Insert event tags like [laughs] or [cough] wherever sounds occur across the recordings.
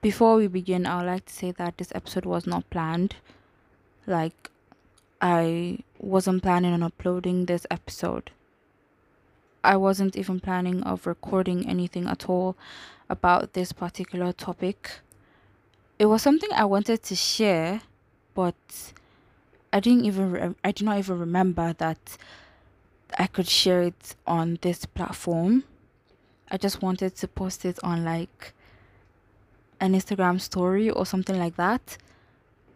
Before we begin, I would like to say that this episode was not planned. Like, I wasn't planning on uploading this episode. I wasn't even planning of recording anything at all about this particular topic. It was something I wanted to share, but I didn't even re- I did not even remember that I could share it on this platform. I just wanted to post it on like an Instagram story or something like that.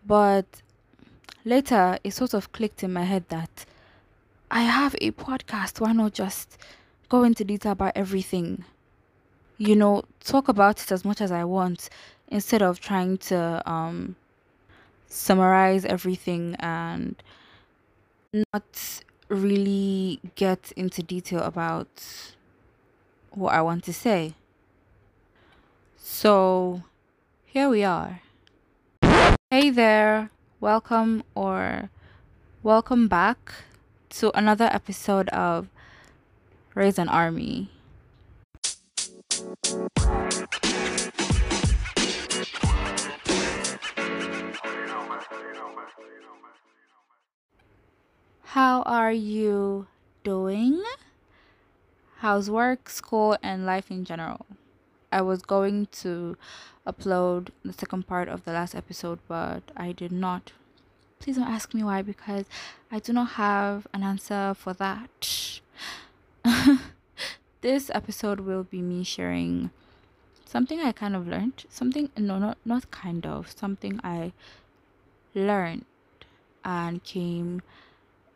But later it sort of clicked in my head that I have a podcast. Why not just go into detail about everything? You know, talk about it as much as I want instead of trying to um, summarize everything and not really get into detail about what I want to say. So, here we are. Hey there, welcome or welcome back to another episode of Raise an Army. How are you doing? How's work, school, and life in general? I was going to upload the second part of the last episode, but I did not. Please don't ask me why because I do not have an answer for that. [laughs] this episode will be me sharing something I kind of learned, something no not not kind of, something I learned and came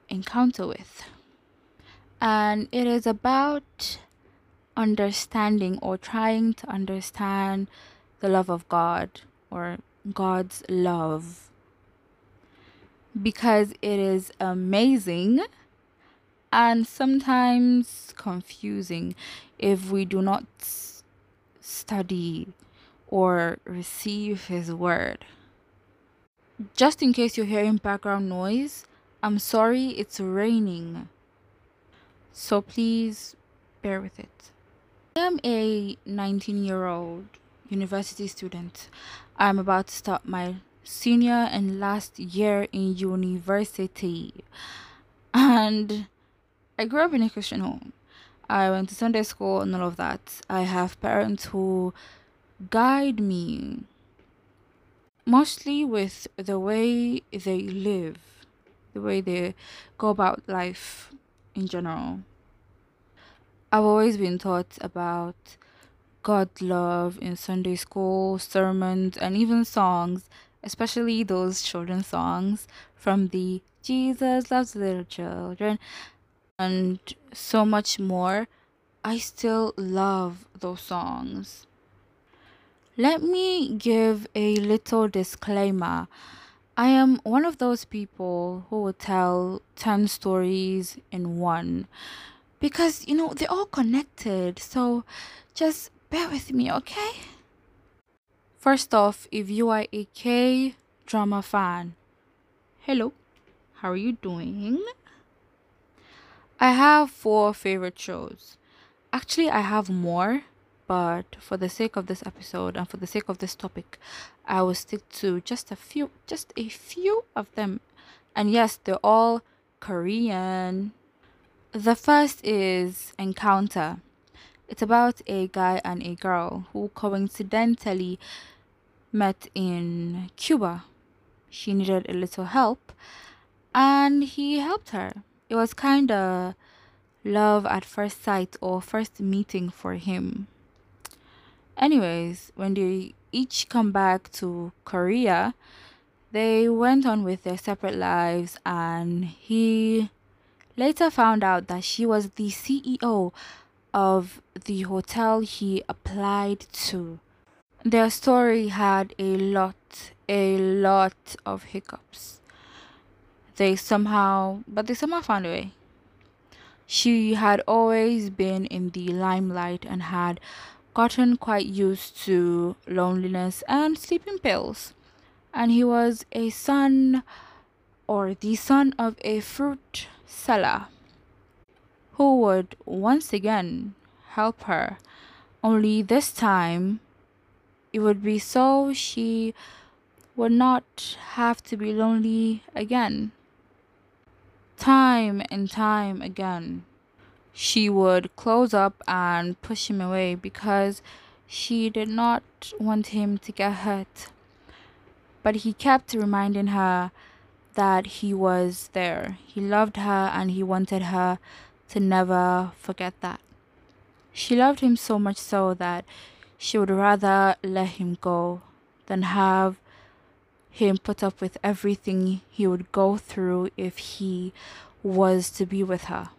encounter with. And it is about understanding or trying to understand the love of God or God's love because it is amazing and sometimes confusing if we do not study or receive His word. Just in case you're hearing background noise, I'm sorry it's raining. So please bear with it. I am a 19 year old university student. I'm about to start my senior and last year in university. And I grew up in a Christian home. I went to Sunday school and all of that. I have parents who guide me mostly with the way they live the way they go about life in general. I've always been taught about God's love in Sunday school, sermons, and even songs, especially those children's songs from the Jesus Loves Little Children and so much more. I still love those songs. Let me give a little disclaimer. I am one of those people who will tell 10 stories in one because you know they're all connected. So just bear with me, okay? First off, if you are a K drama fan, hello, how are you doing? I have four favorite shows. Actually, I have more, but for the sake of this episode and for the sake of this topic, I will stick to just a few, just a few of them. And yes, they're all Korean. The first is Encounter. It's about a guy and a girl who coincidentally met in Cuba. She needed a little help and he helped her. It was kind of love at first sight or first meeting for him. Anyways, when they each come back to Korea, they went on with their separate lives, and he later found out that she was the CEO of the hotel he applied to. Their story had a lot, a lot of hiccups. They somehow, but they somehow found a way. She had always been in the limelight and had gotten quite used to loneliness and sleeping pills. And he was a son or the son of a fruit seller who would once again help her, only this time it would be so she would not have to be lonely again. Time and time again, she would close up and push him away because she did not want him to get hurt. But he kept reminding her that he was there. He loved her and he wanted her to never forget that. She loved him so much so that she would rather let him go than have him put up with everything he would go through if he was to be with her.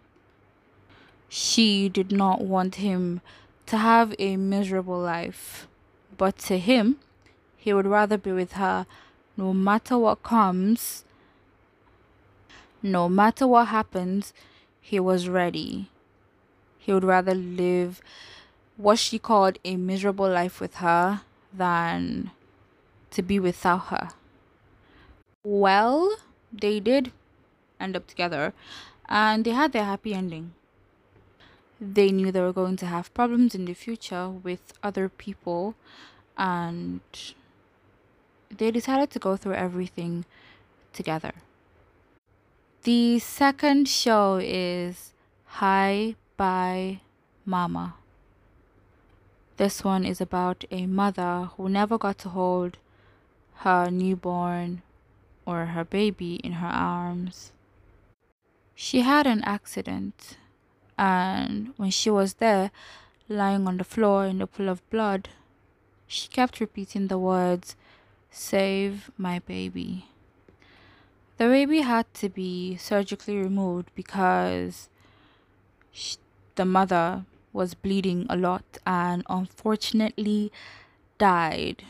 She did not want him to have a miserable life, but to him, he would rather be with her no matter what comes, no matter what happens, he was ready. He would rather live what she called a miserable life with her than to be without her. Well, they did end up together and they had their happy ending. They knew they were going to have problems in the future with other people and they decided to go through everything together. The second show is Hi Bye Mama. This one is about a mother who never got to hold her newborn or her baby in her arms. She had an accident, and when she was there, lying on the floor in a pool of blood, she kept repeating the words, Save my baby. The baby had to be surgically removed because she, the mother was bleeding a lot and unfortunately died.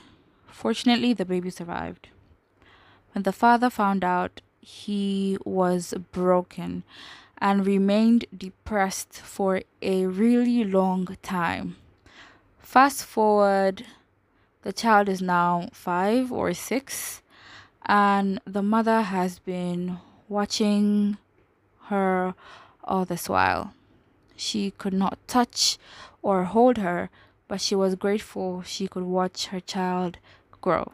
Fortunately, the baby survived. When the father found out, he was broken and remained depressed for a really long time. Fast forward, the child is now five or six, and the mother has been watching her all this while. She could not touch or hold her, but she was grateful she could watch her child grow.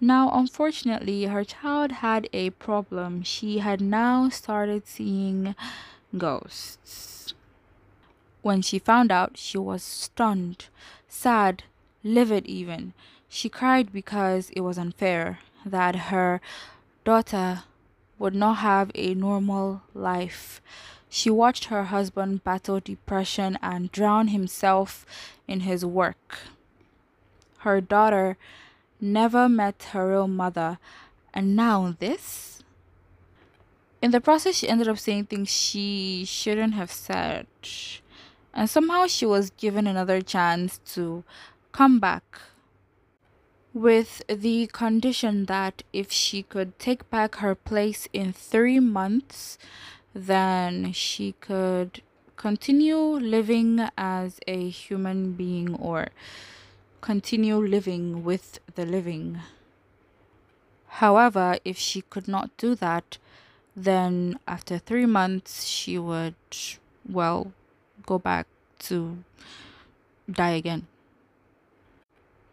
Now, unfortunately, her child had a problem. She had now started seeing ghosts. When she found out, she was stunned, sad, livid even. She cried because it was unfair that her daughter would not have a normal life. She watched her husband battle depression and drown himself in his work. Her daughter never met her real mother, and now this? In the process, she ended up saying things she shouldn't have said. And somehow she was given another chance to come back with the condition that if she could take back her place in three months, then she could continue living as a human being or continue living with the living. However, if she could not do that, then after three months she would, well, go back to die again.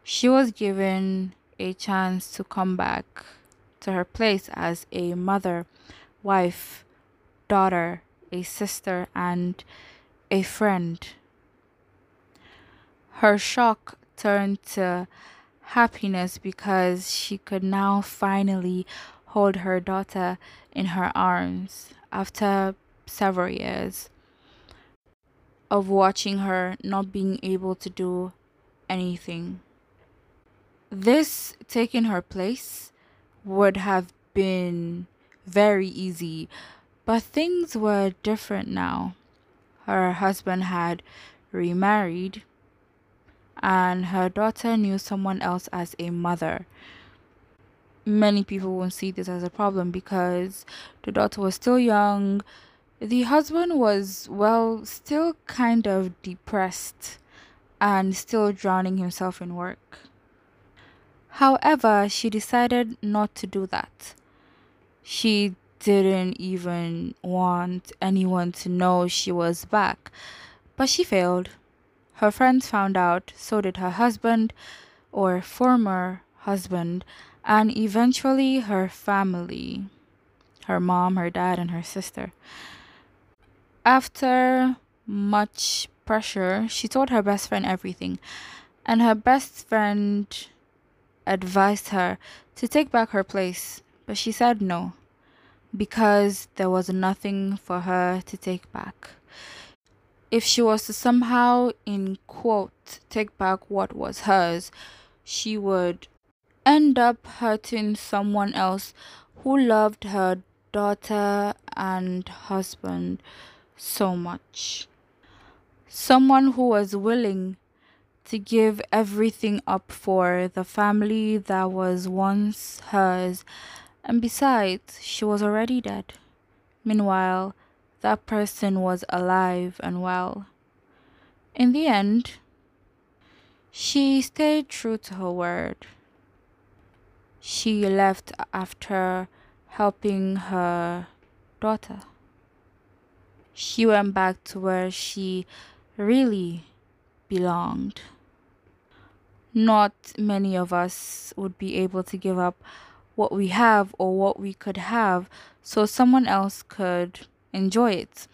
She was given a chance to come back to her place as a mother, wife, daughter, a sister, and a friend. Her shock turned to happiness because she could now finally hold her daughter in her arms after several years of watching her not being able to do anything. This taking her place would have been very easy but things were different now. Her husband had remarried, and her daughter knew someone else as a mother. Many people won't see this as a problem because the daughter was still young. The husband was, well, still kind of depressed and still drowning himself in work. However, she decided not to do that. She didn't even want anyone to know she was back. But she failed. Her friends found out, so did her husband or former husband, and eventually her family her mom, her dad, and her sister. After much pressure, she told her best friend everything, and her best friend advised her to take back her place, but she said no because there was nothing for her to take back. If she was to somehow, in quote, take back what was hers, she would end up hurting someone else who loved her daughter and husband so much. Someone who was willing to give everything up for the family that was once hers, and besides, she was already dead. Meanwhile, that person was alive and well. In the end, she stayed true to her word. She left after helping her daughter. She went back to where she really belonged. Not many of us would be able to give up what we have or what we could have so someone else could enjoy it.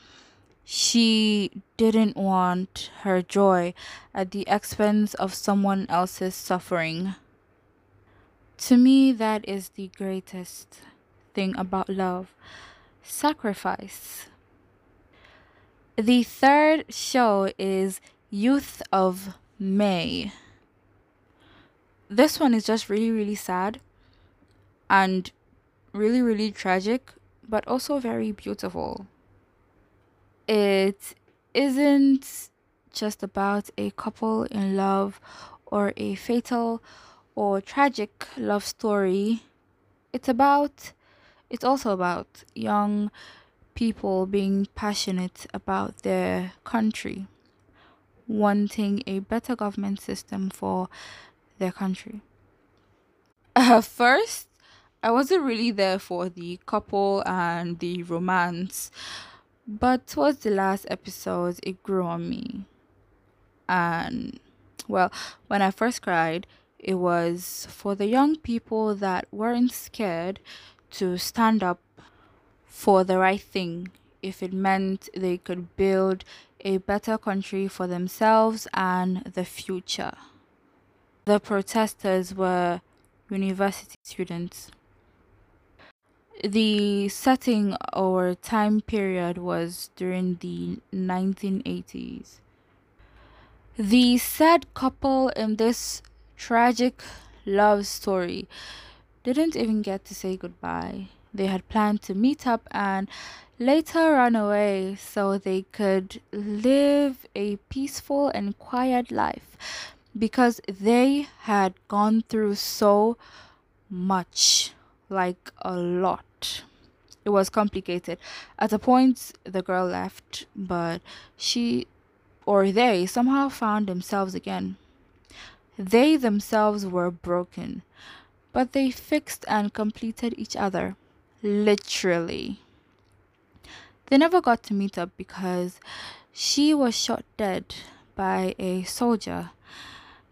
She didn't want her joy at the expense of someone else's suffering. To me, that is the greatest thing about love sacrifice. The third show is Youth of May. This one is just really, really sad and really, really tragic, but also very beautiful. It isn't just about a couple in love or a fatal or tragic love story. It's about it's also about young people being passionate about their country, wanting a better government system for their country. Uh, first, I wasn't really there for the couple and the romance, but towards the last episode, it grew on me. And, well, when I first cried, it was for the young people that weren't scared to stand up for the right thing if it meant they could build a better country for themselves and the future. The protesters were university students. The setting or time period was during the 1980s. The sad couple in this tragic love story didn't even get to say goodbye. They had planned to meet up and later run away so they could live a peaceful and quiet life because they had gone through so much like a lot. It was complicated. At a point, the girl left, but she or they somehow found themselves again. They themselves were broken but they fixed and completed each other. Literally. They never got to meet up because she was shot dead by a soldier.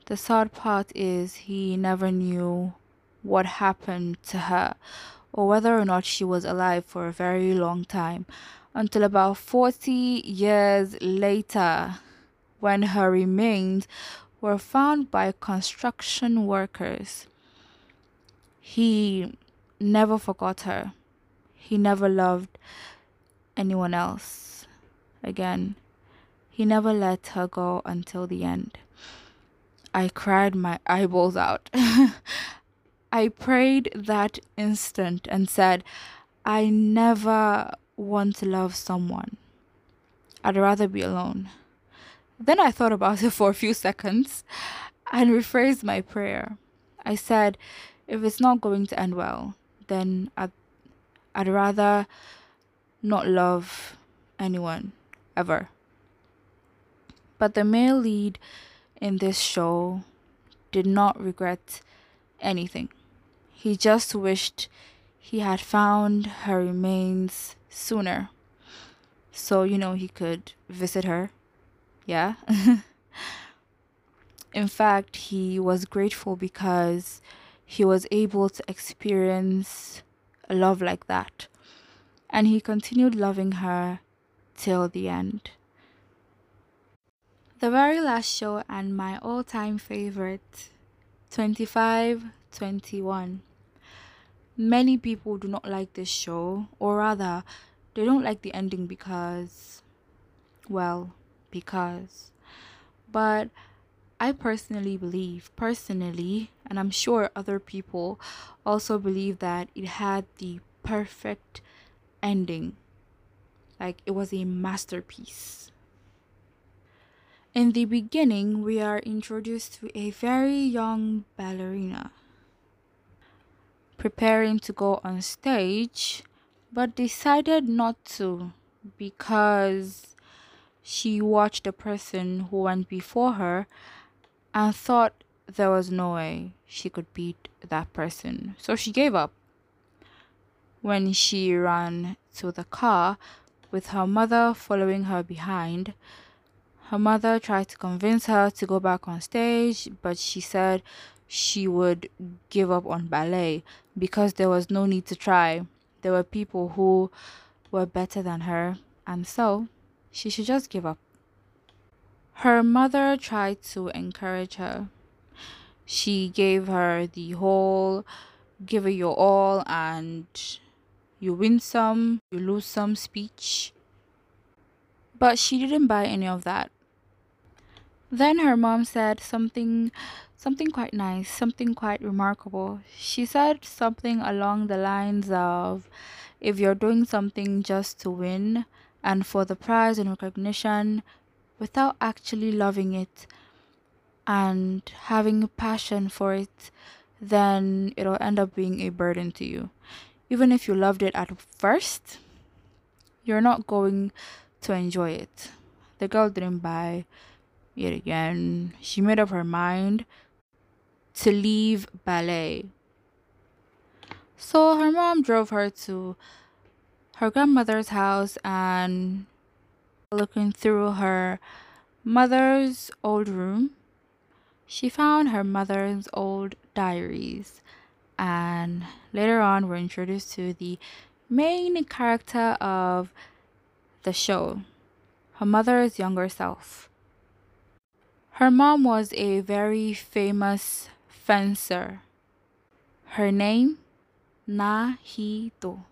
The sad part is he never knew what happened to her or whether or not she was alive for a very long time until about 40 years later when her remains were found by construction workers. He never forgot her. He never loved anyone else again. He never let her go until the end. I cried my eyeballs out. [laughs] I prayed that instant and said, I never want to love someone. I'd rather be alone. Then I thought about [laughs] it for a few seconds and rephrased my prayer. I said, if it's not going to end well, then I'd, I'd rather not love anyone ever. But the male lead in this show did not regret anything. He just wished he had found her remains sooner. So, you know, he could visit her. Yeah. [laughs] In fact, he was grateful because he was able to experience a love like that. And he continued loving her till the end. The very last show and my all time favorite 25 21. Many people do not like this show, or rather, they don't like the ending because, well, because. But I personally believe, personally, and I'm sure other people also believe that it had the perfect ending. Like it was a masterpiece. In the beginning, we are introduced to a very young ballerina preparing to go on stage, but decided not to because she watched the person who went before her and thought there was no way she could beat that person. So she gave up. When she ran to the car with her mother following her behind, her mother tried to convince her to go back on stage, but she said she would give up on ballet because there was no need to try. There were people who were better than her, and so she should just give up. Her mother tried to encourage her. She gave her the whole give it your all and you win some, you lose some speech. But she didn't buy any of that. Then her mom said something something quite nice, something quite remarkable. She said something along the lines of if you're doing something just to win and for the prize and recognition without actually loving it and having a passion for it, then it'll end up being a burden to you. Even if you loved it at first, you're not going to enjoy it. The girl didn't buy yet again. She made up her mind to leave ballet. So her mom drove her to her grandmother's house and looking through her mother's old room, she found her mother's old diaries. And later on, we're introduced to the main character of the show, her mother's younger self. Her mom was a very famous fencer. Her name, Nahido.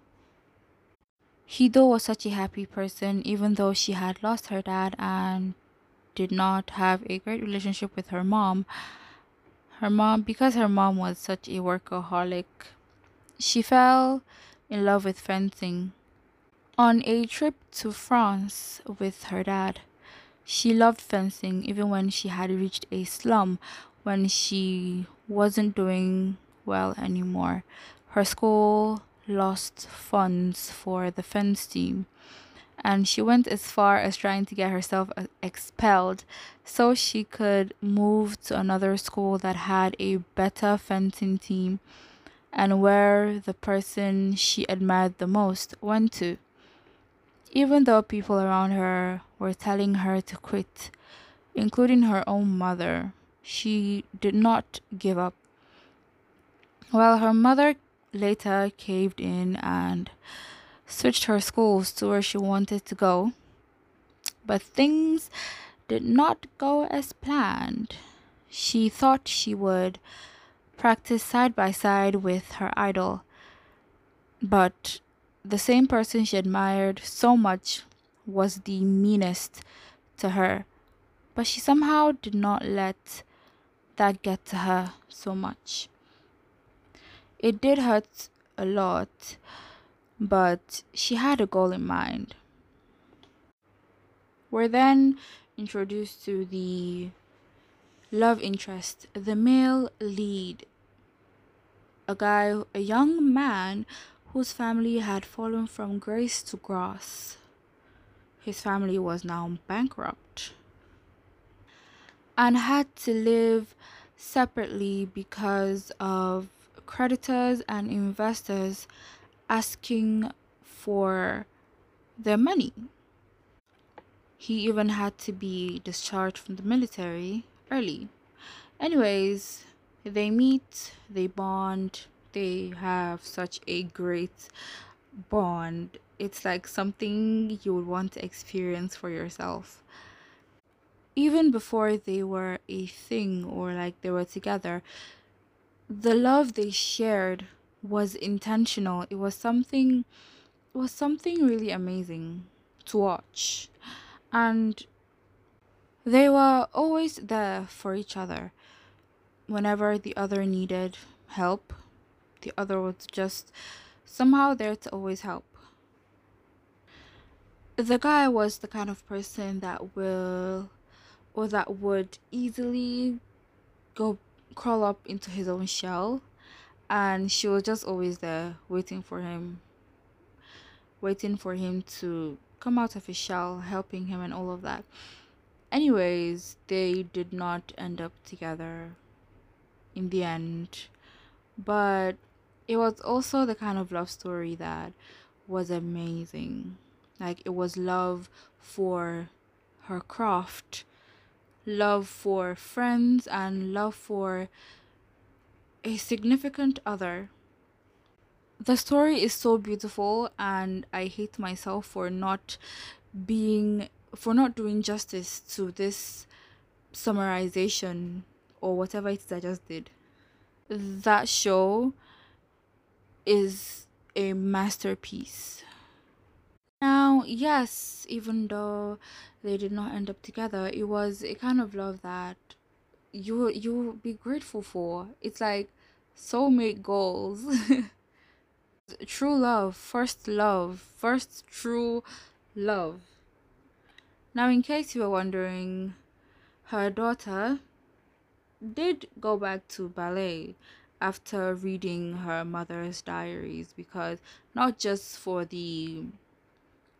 Hee-do was such a happy person even though she had lost her dad and did not have a great relationship with her mom. Her mom, because her mom was such a workaholic, she fell in love with fencing. On a trip to France with her dad, she loved fencing even when she had reached a slum when she wasn't doing well anymore. Her school lost funds for the fence team and she went as far as trying to get herself uh, expelled so she could move to another school that had a better fencing team and where the person she admired the most went to even though people around her were telling her to quit, including her own mother. She did not give up. While her mother later caved in and switched her schools to where she wanted to go, but things did not go as planned. She thought she would practice side by side with her idol, but the same person she admired so much was the meanest to her, but she somehow did not let that get to her so much. It did hurt a lot, but she had a goal in mind. We're then introduced to the love interest, the male lead, a guy, a young man whose family had fallen from grace to grass. His family was now bankrupt and had to live separately because of creditors and investors asking for their money. He even had to be discharged from the military early. Anyways, they meet, they bond, they have such a great bond. It's like something you would want to experience for yourself. Even before they were a thing or like they were together, the love they shared was intentional. It was something it was something really amazing to watch. And they were always there for each other. Whenever the other needed help, the other was just somehow there to always help. The guy was the kind of person that will or that would easily go crawl up into his own shell and she was just always there waiting for him waiting for him to come out of his shell helping him and all of that anyways they did not end up together in the end but it was also the kind of love story that was amazing like it was love for her craft love for friends and love for a significant other. The story is so beautiful, and I hate myself for not being for not doing justice to this summarization or whatever it is I just did. That show is a masterpiece. Now, yes, even though they did not end up together, it was a kind of love that you you would be grateful for. It's like soulmate goals. [laughs] true love, first love, first true love. Now, in case you were wondering, her daughter did go back to ballet after reading her mother's diaries because not just for the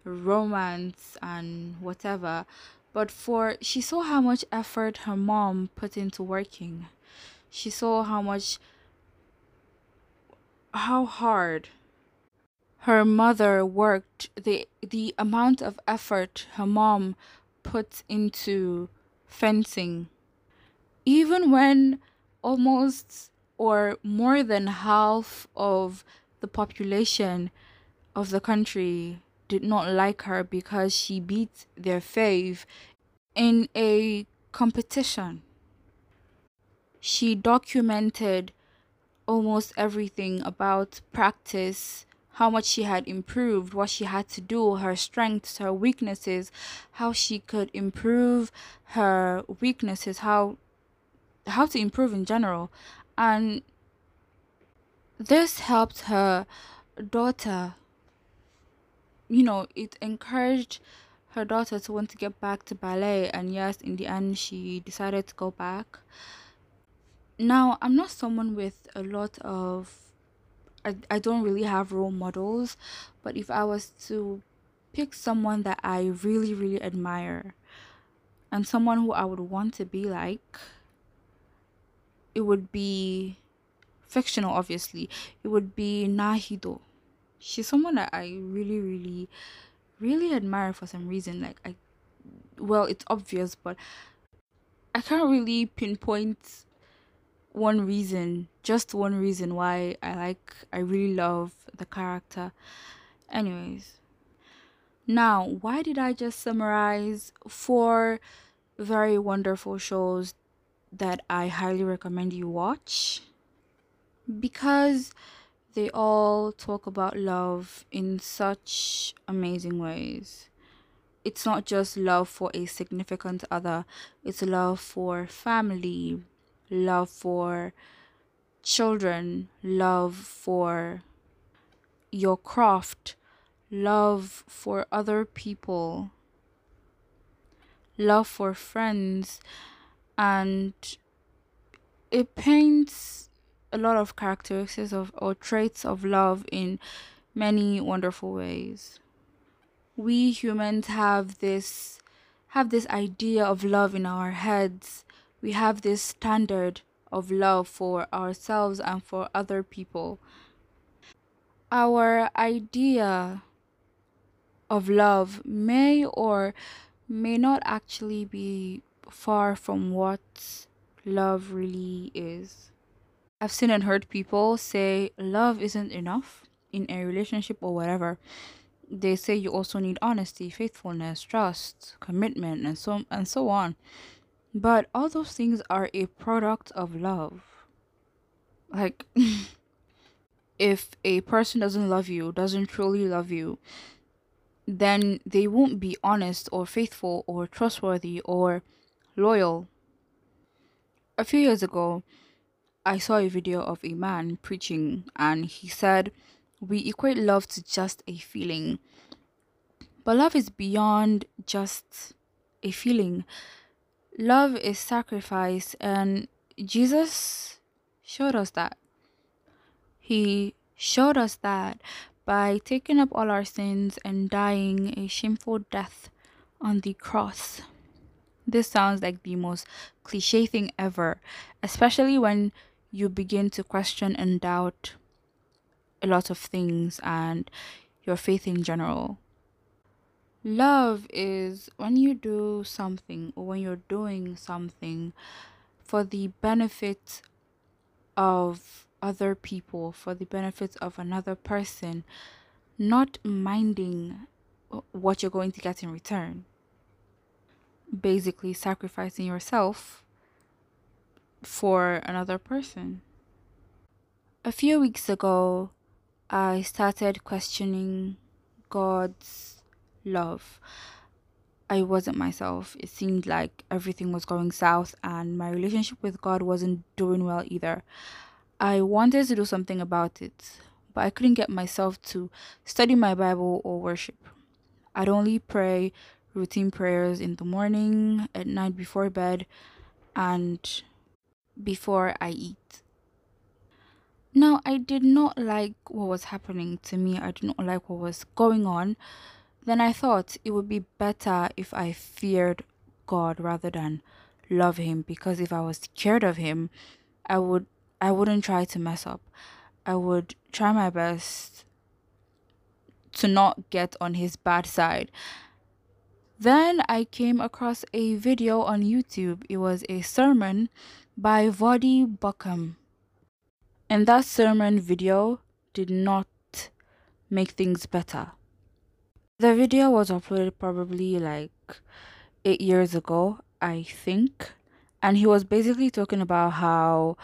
romance and whatever but for she saw how much effort her mom put into working. She saw how much how hard her mother worked the the amount of effort her mom put into fencing. Even when almost or more than half of the population of the country did not like her because she beat their fave in a competition. She documented almost everything about practice, how much she had improved, what she had to do, her strengths, her weaknesses, how she could improve her weaknesses, how how to improve in general. And this helped her daughter you know, it encouraged her daughter to want to get back to ballet. And yes, in the end, she decided to go back. Now, I'm not someone with a lot of, I, I don't really have role models, but if I was to pick someone that I really, really admire and someone who I would want to be like, it would be fictional, obviously. It would be Na Hee-do she's someone that I really, really, really admire for some reason. Like I, well, it's obvious, but I can't really pinpoint one reason, just one reason why I like, I really love the character. Anyways, now why did I just summarize four very wonderful shows that I highly recommend you watch? Because they all talk about love in such amazing ways. It's not just love for a significant other, it's love for family, love for children, love for your craft, love for other people, love for friends, and it paints a lot of characteristics of or traits of love in many wonderful ways. We humans have this have this idea of love in our heads. We have this standard of love for ourselves and for other people. Our idea of love may or may not actually be far from what love really is. I've seen and heard people say love isn't enough in a relationship or whatever. They say you also need honesty, faithfulness, trust, commitment, and so and so on. But all those things are a product of love. Like [laughs] if a person doesn't love you, doesn't truly love you, then they won't be honest or faithful or trustworthy or loyal. A few years ago, I saw a video of a man preaching, and he said, We equate love to just a feeling. But love is beyond just a feeling. Love is sacrifice, and Jesus showed us that. He showed us that by taking up all our sins and dying a shameful death on the cross. This sounds like the most cliche thing ever, especially when you begin to question and doubt a lot of things and your faith in general. Love is when you do something or when you're doing something for the benefit of other people, for the benefit of another person, not minding what you're going to get in return basically sacrificing yourself for another person. A few weeks ago, I started questioning God's love. I wasn't myself. It seemed like everything was going south, and my relationship with God wasn't doing well either. I wanted to do something about it, but I couldn't get myself to study my Bible or worship. I'd only pray routine prayers in the morning, at night before bed, and before I eat. Now, I did not like what was happening to me, I did not like what was going on. Then I thought it would be better if I feared God rather than love him because if I was scared of him, I would I wouldn't try to mess up. I would try my best to not get on his bad side then I came across a video on YouTube. It was a sermon by Voddie Baucham. And that sermon video did not make things better. The video was uploaded probably like eight years ago, I think. And he was basically talking about how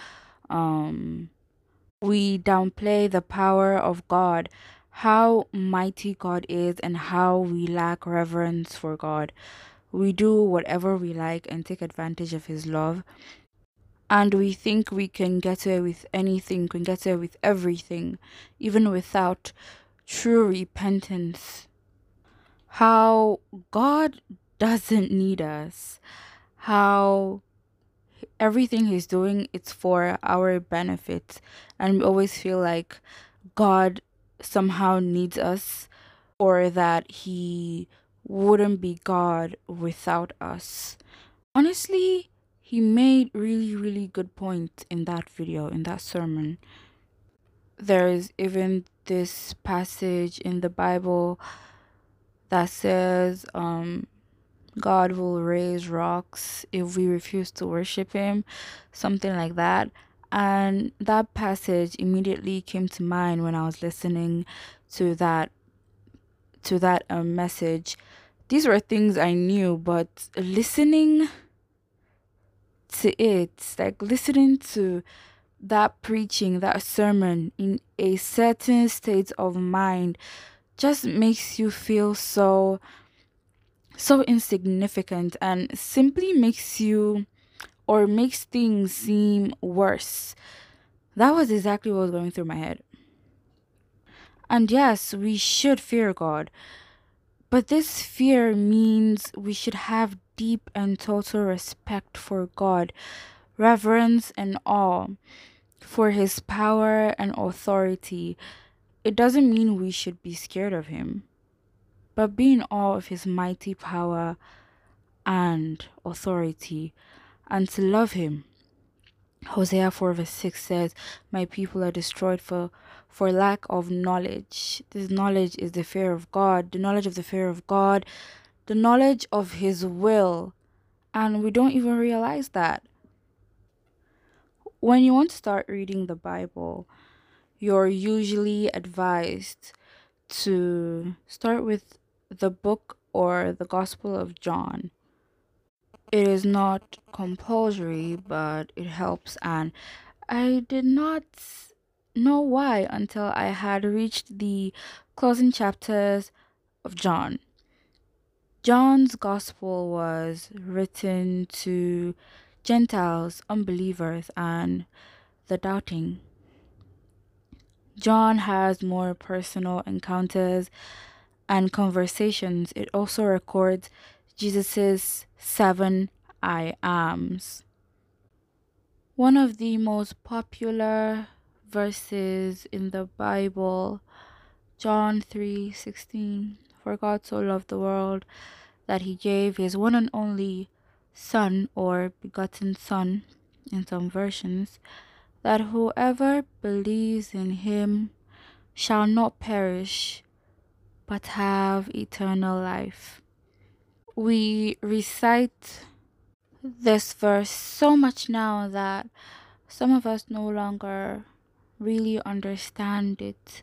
um, we downplay the power of God how mighty God is and how we lack reverence for God. We do whatever we like and take advantage of His love. And we think we can get away with anything, can get away with everything, even without true repentance. How God doesn't need us. How everything He's doing, it's for our benefit. And we always feel like God somehow needs us or that he wouldn't be God without us. Honestly, he made really really good point in that video in that sermon. There is even this passage in the Bible that says um God will raise rocks if we refuse to worship him, something like that. And that passage immediately came to mind when I was listening to that to that um, message. These were things I knew, but listening to it, like listening to that preaching, that sermon in a certain state of mind just makes you feel so so insignificant and simply makes you or makes things seem worse. That was exactly what was going through my head. And yes, we should fear God. But this fear means we should have deep and total respect for God, reverence and awe for his power and authority. It doesn't mean we should be scared of him, but be in awe of his mighty power and authority and to love him. Hosea 4 verse 6 says, My people are destroyed for, for lack of knowledge. This knowledge is the fear of God. The knowledge of the fear of God the knowledge of His will, and we don't even realize that. When you want to start reading the Bible, you're usually advised to start with the book or the Gospel of John. It is not compulsory, but it helps, and I did not know why until I had reached the closing chapters of John. John's Gospel was written to Gentiles, unbelievers, and the doubting. John has more personal encounters and conversations. It also records Jesus's seven I ams. One of the most popular verses in the Bible, John 3:16, for God so loved the world that he gave his one and only son or begotten son in some versions that whoever believes in him shall not perish but have eternal life. We recite this verse so much now that some of us no longer really understand it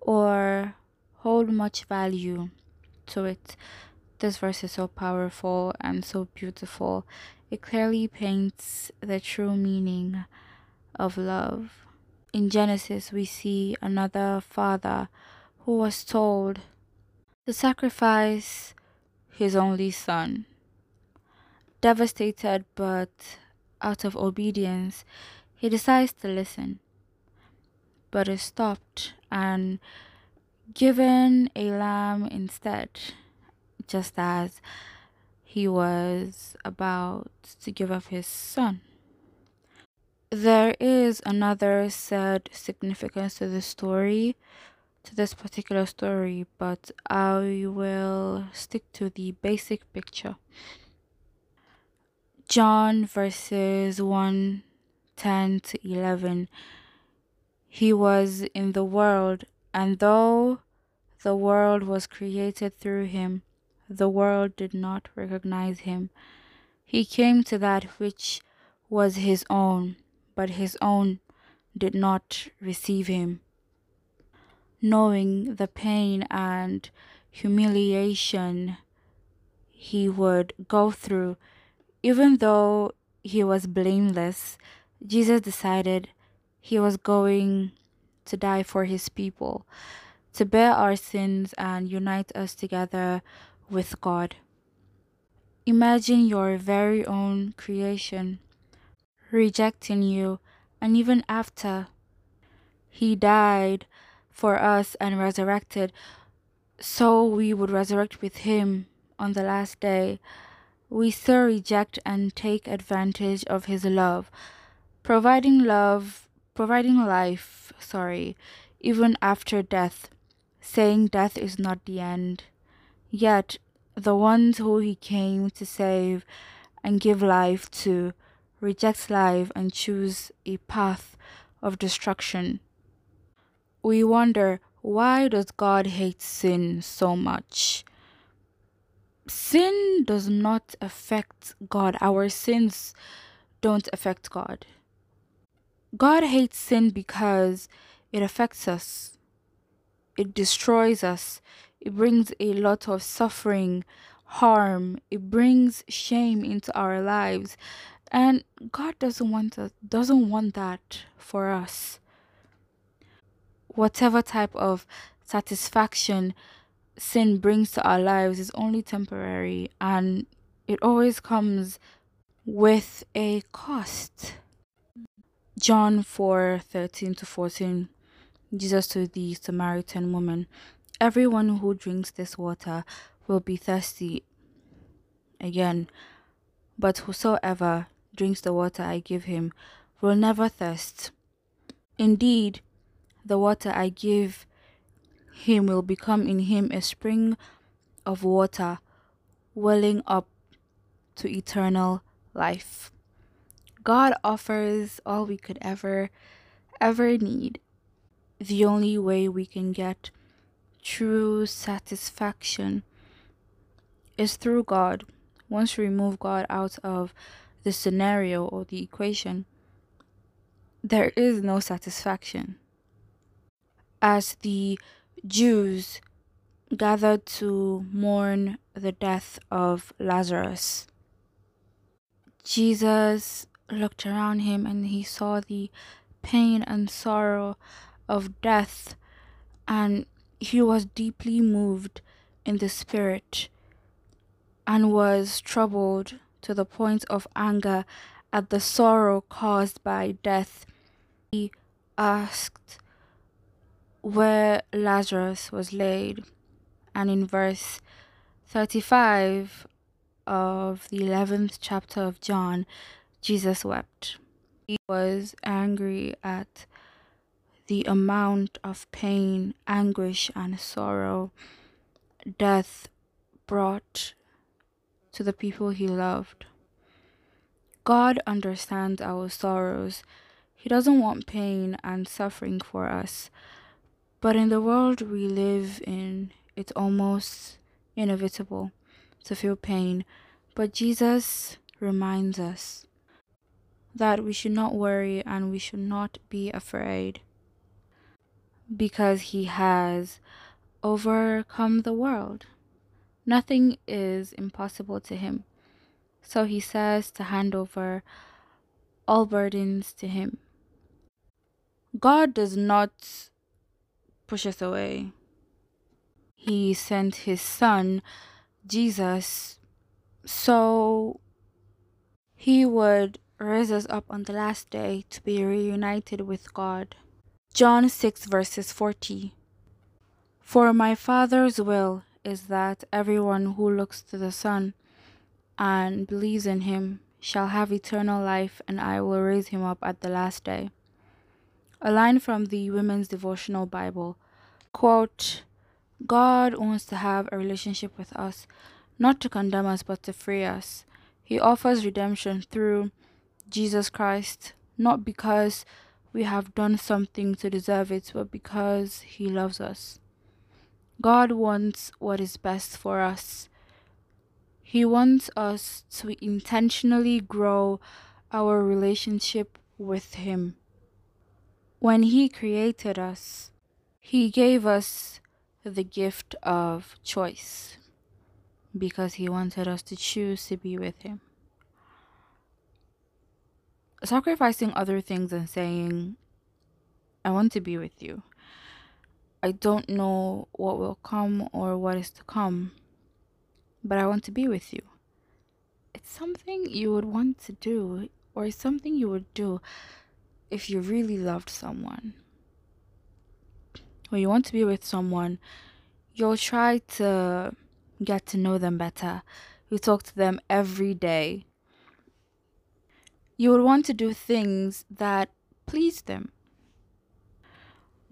or hold much value to it. This verse is so powerful and so beautiful. It clearly paints the true meaning of love. In Genesis, we see another father who was told to sacrifice his only son. Devastated, but out of obedience, he decides to listen but is stopped and given a lamb instead, just as he was about to give up his son. There is another sad significance to the story, to this particular story, but I will stick to the basic picture. John verses 1 10 to 11 he was in the world, and though the world was created through him, the world did not recognize him. He came to that which was his own, but his own did not receive him. Knowing the pain and humiliation he would go through, even though he was blameless, Jesus decided he was going to die for his people, to bear our sins and unite us together with God. Imagine your very own creation rejecting you, and even after he died for us and resurrected, so we would resurrect with him on the last day. We still reject and take advantage of his love, providing love providing life, sorry, even after death, saying death is not the end. Yet, the ones who he came to save and give life to reject life and choose a path of destruction. We wonder why does God hate sin so much? Sin does not affect God. Our sins don't affect God. God hates sin because it affects us, it destroys us, it brings a lot of suffering, harm, it brings shame into our lives. And God doesn't want us, doesn't want that for us. Whatever type of satisfaction sin brings to our lives is only temporary and it always comes with a cost. John 4 13 to 14, Jesus to the Samaritan woman, Everyone who drinks this water will be thirsty again, but whosoever drinks the water I give him will never thirst. Indeed, the water I give him will become in him a spring of water welling up to eternal life. God offers all we could ever, ever need. The only way we can get true satisfaction is through God. Once we remove God out of the scenario or the equation, there is no satisfaction. As the Jews gathered to mourn the death of Lazarus, Jesus looked around him and he saw the pain and sorrow of death, and he was deeply moved in the spirit and was troubled to the point of anger at the sorrow caused by death. He asked where Lazarus was laid, and in verse 35 of the 11th chapter of John, Jesus wept. He was angry at the amount of pain, anguish, and sorrow death brought to the people he loved. God understands our sorrows. He doesn't want pain and suffering for us. But in the world we live in, it's almost inevitable to feel pain. But Jesus reminds us that we should not worry and we should not be afraid because he has overcome the world. Nothing is impossible to him. So he says to hand over all burdens to him. God does not push us away. He sent his son, Jesus, so he would raise us up on the last day to be reunited with God. John 6 verses 40. For my Father's will is that everyone who looks to the Son and believes in him shall have eternal life, and I will raise him up at the last day. A line from the Women's Devotional Bible quote, God wants to have a relationship with us, not to condemn us, but to free us. He offers redemption through Jesus Christ, not because we have done something to deserve it, but because He loves us. God wants what is best for us. He wants us to intentionally grow our relationship with Him. When He created us, He gave us the gift of choice because He wanted us to choose to be with Him. Sacrificing other things and saying, I want to be with you I don't know what will come or what is to come, but I want to be with you. It's something you would want to do, or something you would do if you really loved someone. or you want to be with someone, you'll try to get to know them better. You talk to them every day. You would want to do things that please them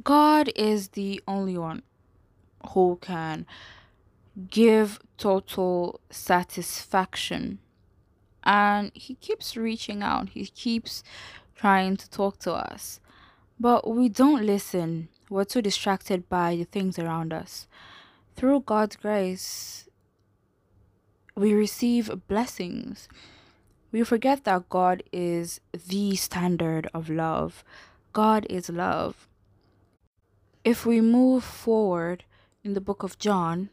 God is the only one who can give total satisfaction. And He keeps reaching out, He keeps trying to talk to us. But we don't listen. We're too distracted by the things around us. Through God's grace, we receive blessings. We forget that God is the standard of love. God is love if we move forward in the book of John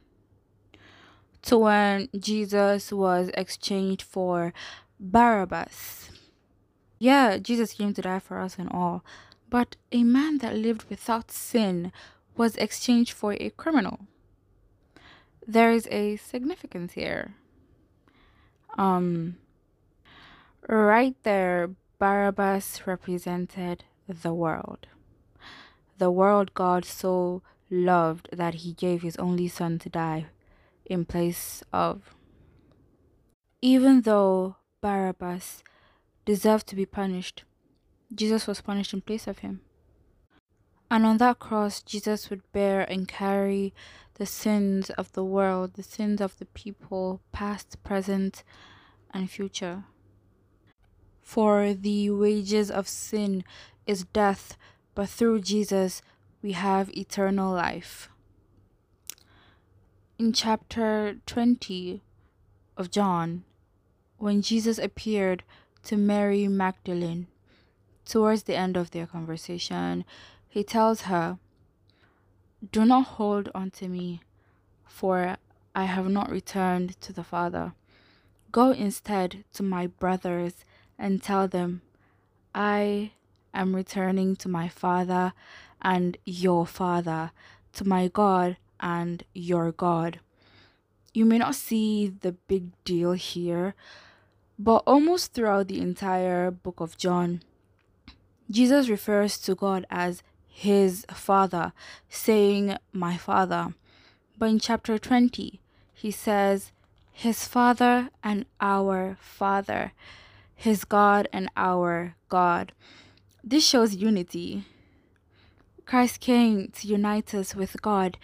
to when Jesus was exchanged for Barabbas. Yeah, Jesus came to die for us and all, but a man that lived without sin was exchanged for a criminal. There is a significance here. Um right there Barabbas represented the world the world God so loved that he gave his only son to die in place of. Even though Barabbas deserved to be punished, Jesus was punished in place of him. And on that cross, Jesus would bear and carry the sins of the world, the sins of the people, past, present, and future. For the wages of sin is death, but through Jesus we have eternal life. In chapter 20, of John, when Jesus appeared to Mary Magdalene, towards the end of their conversation, he tells her, Do not hold on to me, for I have not returned to the Father. Go instead to my brothers and tell them, I am returning to my Father and your Father, to my God and your God. You may not see the big deal here, but almost throughout the entire book of John, Jesus refers to God as his Father, saying, My Father. But in chapter 20, he says, His Father and our Father, His God and our God. This shows unity. Christ came to unite us with God.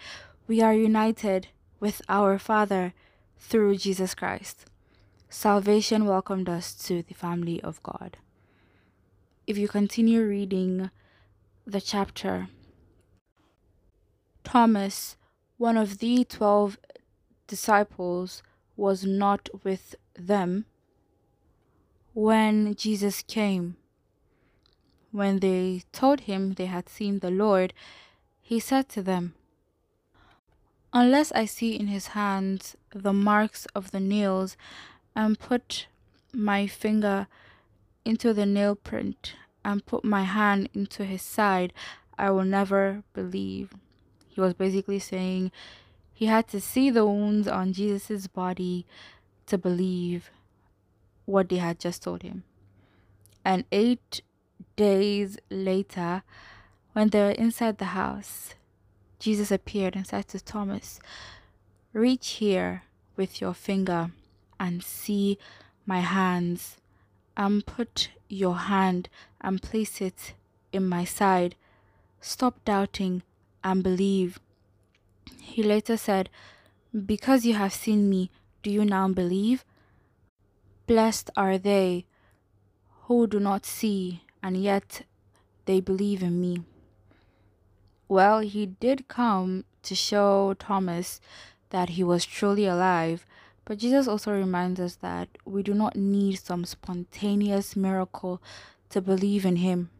We are united with our Father through Jesus Christ. Salvation welcomed us to the family of God. If you continue reading the chapter, Thomas, one of the twelve disciples, was not with them when Jesus came. When they told him they had seen the Lord, he said to them, Unless I see in his hands the marks of the nails, and put my finger into the nail print, and put my hand into his side, I will never believe. He was basically saying he had to see the wounds on Jesus' body to believe what they had just told him. And eight days later, when they were inside the house, Jesus appeared and said to Thomas, Reach here with your finger and see my hands, and put your hand and place it in my side. Stop doubting and believe. He later said, Because you have seen me, do you now believe? Blessed are they who do not see, and yet they believe in me. Well, he did come to show Thomas that he was truly alive, but Jesus also reminds us that we do not need some spontaneous miracle to believe in him.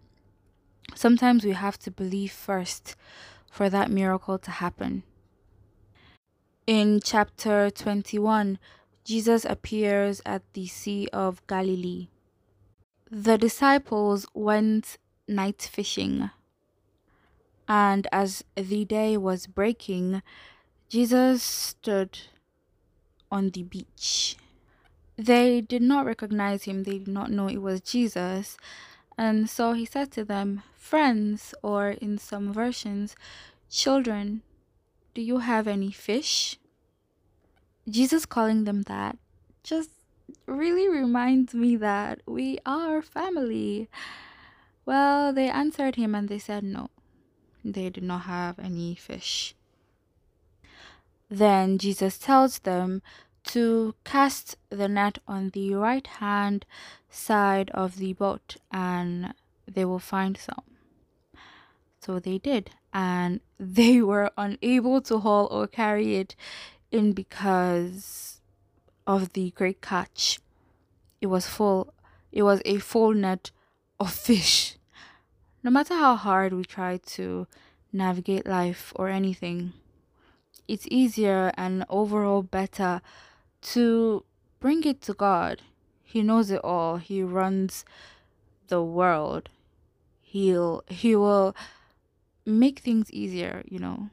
Sometimes we have to believe first for that miracle to happen. In chapter 21, Jesus appears at the Sea of Galilee. The disciples went night fishing, and as the day was breaking, Jesus stood on the beach. They did not recognize him, they did not know it was Jesus, and so he said to them, Friends, or in some versions, children, do you have any fish? Jesus calling them that just really reminds me that we are family. Well, they answered him and they said no, they did not have any fish. Then Jesus tells them to cast the net on the right hand side of the boat and they will find some. So they did, and [laughs] they were unable to haul or carry it in because of the great catch. It was full, it was a full net of [laughs] fish. No matter how hard we try to navigate life or anything, it's easier and overall better to bring it to God. He knows it all. He runs the world. He'll he will make things easier, you know.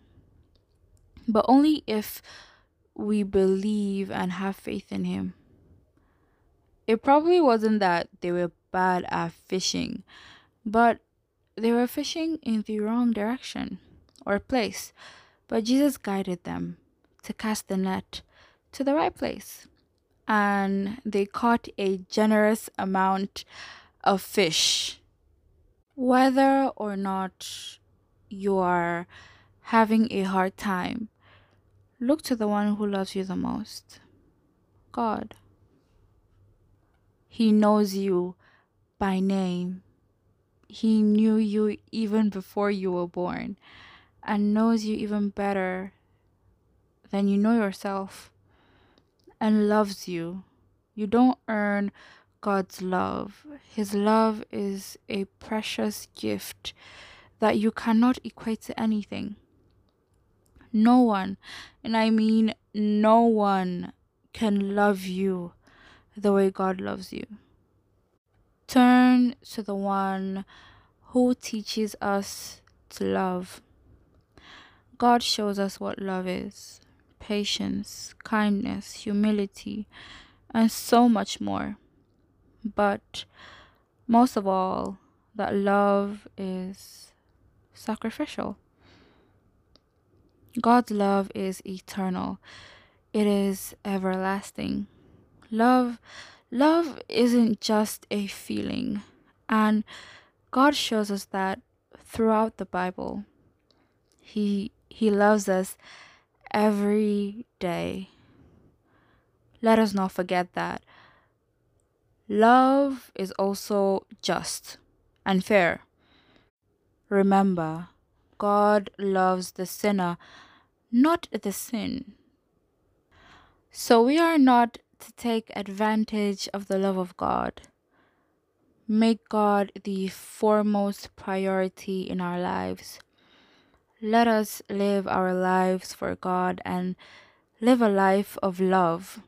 But only if we believe and have faith in him. It probably wasn't that they were bad at fishing, but they were fishing in the wrong direction or place. But Jesus guided them to cast the net to the right place. And they caught a generous amount of fish. Whether or not you are having a hard time, look to the one who loves you the most God. He knows you by name. He knew you even before you were born and knows you even better than you know yourself. and loves you. You don't earn God's love. His love is a precious gift that you cannot equate to anything. No one, and I mean no one, can love you the way God loves you. Turn to the one who teaches us to love. God shows us what love is patience, kindness, humility, and so much more. But most of all, that love is sacrificial. God's love is eternal. It is everlasting. Love love isn't just a feeling. And God shows us that throughout the Bible. He he loves us every day. Let us not forget that. Love is also just and fair. Remember, God loves the sinner, not the sin. So we are not to take advantage of the love of God. Make God the foremost priority in our lives. Let us live our lives for God and live a life of love.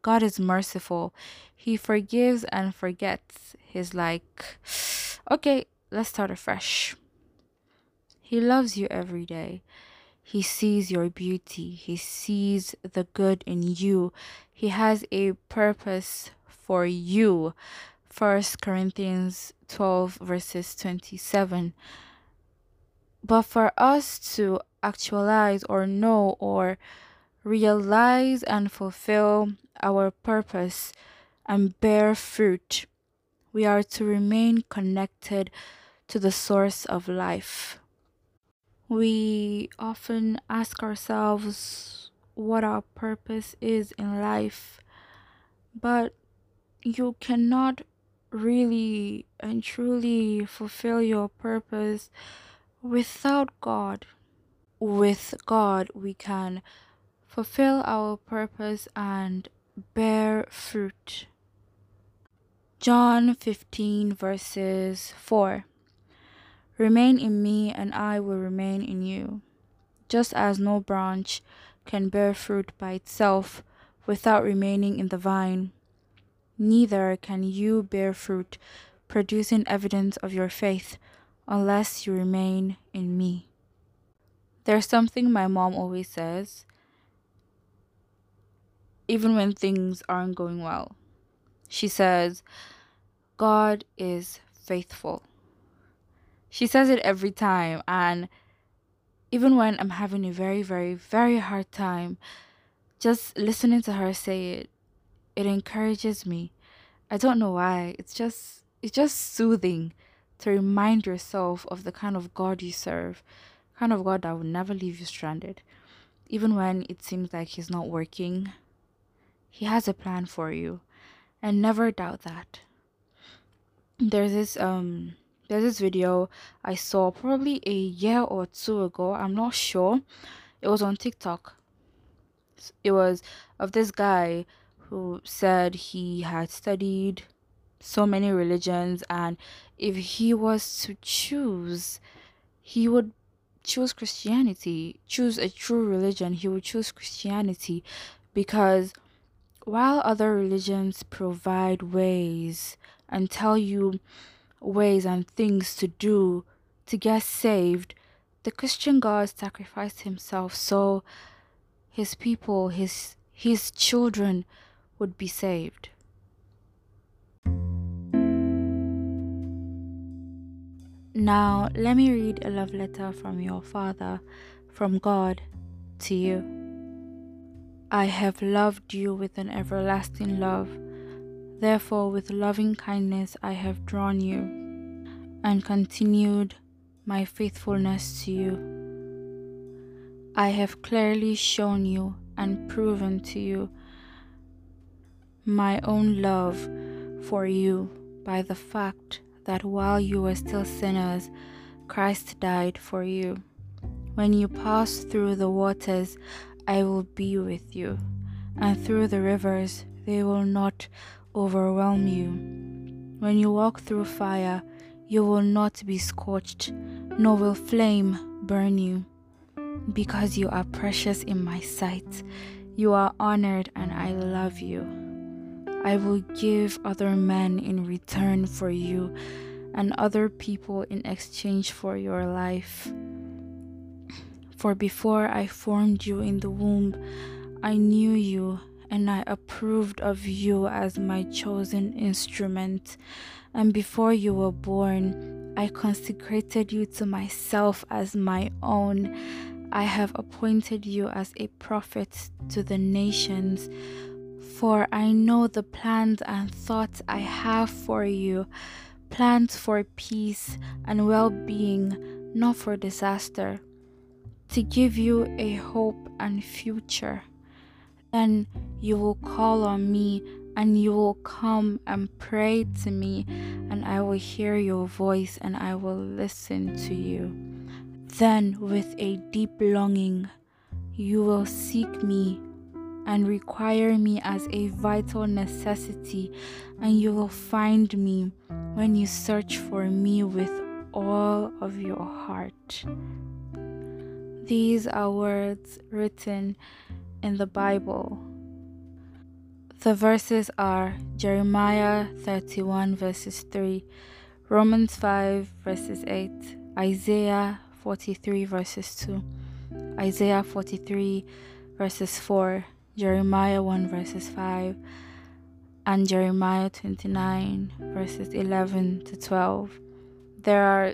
God is merciful. He forgives and forgets. He's like, [sighs] okay, let's start afresh. He loves you every day. He sees your beauty. He sees the good in you. He has a purpose for you. First Corinthians 12 verses 27. But for us to actualize or know or realize and fulfill our purpose and bear fruit, we are to remain connected to the source of life. We often ask ourselves what our purpose is in life, but you cannot really and truly fulfill your purpose without God. With God, we can fulfill our purpose and bear fruit. John 15, verses 4 Remain in me, and I will remain in you. Just as no branch can bear fruit by itself without remaining in the vine, neither can you bear fruit, producing evidence of your faith, unless you remain in me. There's something my mom always says even when things aren't going well. She says, God is faithful. She says it every time, and even when I'm having a very, very, very hard time, just listening to her say it, it encourages me. I don't know why. It's just it's just soothing to remind yourself of the kind of God you serve, kind of God that will never leave you stranded. Even when it seems like he's not working, he has a plan for you, and never doubt that. There's this um there's this video I saw probably a year or two ago. I'm not sure. It was on TikTok. It was of this guy who said he had studied so many religions and if he was to choose he would choose Christianity, choose a true religion, he would choose Christianity because while other religions provide ways and tell you ways and things to do to get saved, the Christian God sacrificed himself so his people, his his children would be saved. Now, let me read a love letter from your Father, from God to you. I have loved you with an everlasting love. Therefore, with loving kindness, I have drawn you and continued my faithfulness to you. I have clearly shown you and proven to you my own love for you by the fact that while you were still sinners, Christ died for you. When you pass through the waters, I will be with you, and through the rivers, they will not overwhelm you. When you walk through fire, you will not be scorched, nor will flame burn you. Because you are precious in my sight, you are honored, and I love you. I will give other men in return for you, and other people in exchange for your life. For before I formed you in the womb, I knew you, and I approved of you as my chosen instrument. And before you were born, I consecrated you to myself as my own. I have appointed you as a prophet to the nations. For I know the plans and thoughts I have for you plans for peace and well being, not for disaster, to give you a hope and future. Then you will call on me and you will come and pray to me, and I will hear your voice and I will listen to you. Then, with a deep longing, you will seek me and require me as a vital necessity, and you will find me when you search for me with all of your heart. These are words written in the Bible the verses are Jeremiah 31 verses 3, Romans 5 verses 8, Isaiah 43 verses 2, Isaiah 43 verses 4, Jeremiah 1 verses 5, and Jeremiah 29 verses 11 to 12. There are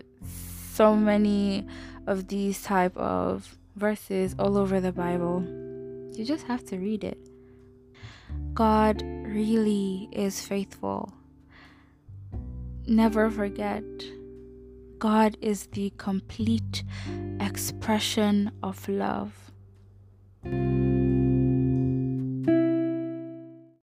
so many of these type of verses all over the Bible. You just have to read it. God really is faithful. Never forget, God is the complete expression of love.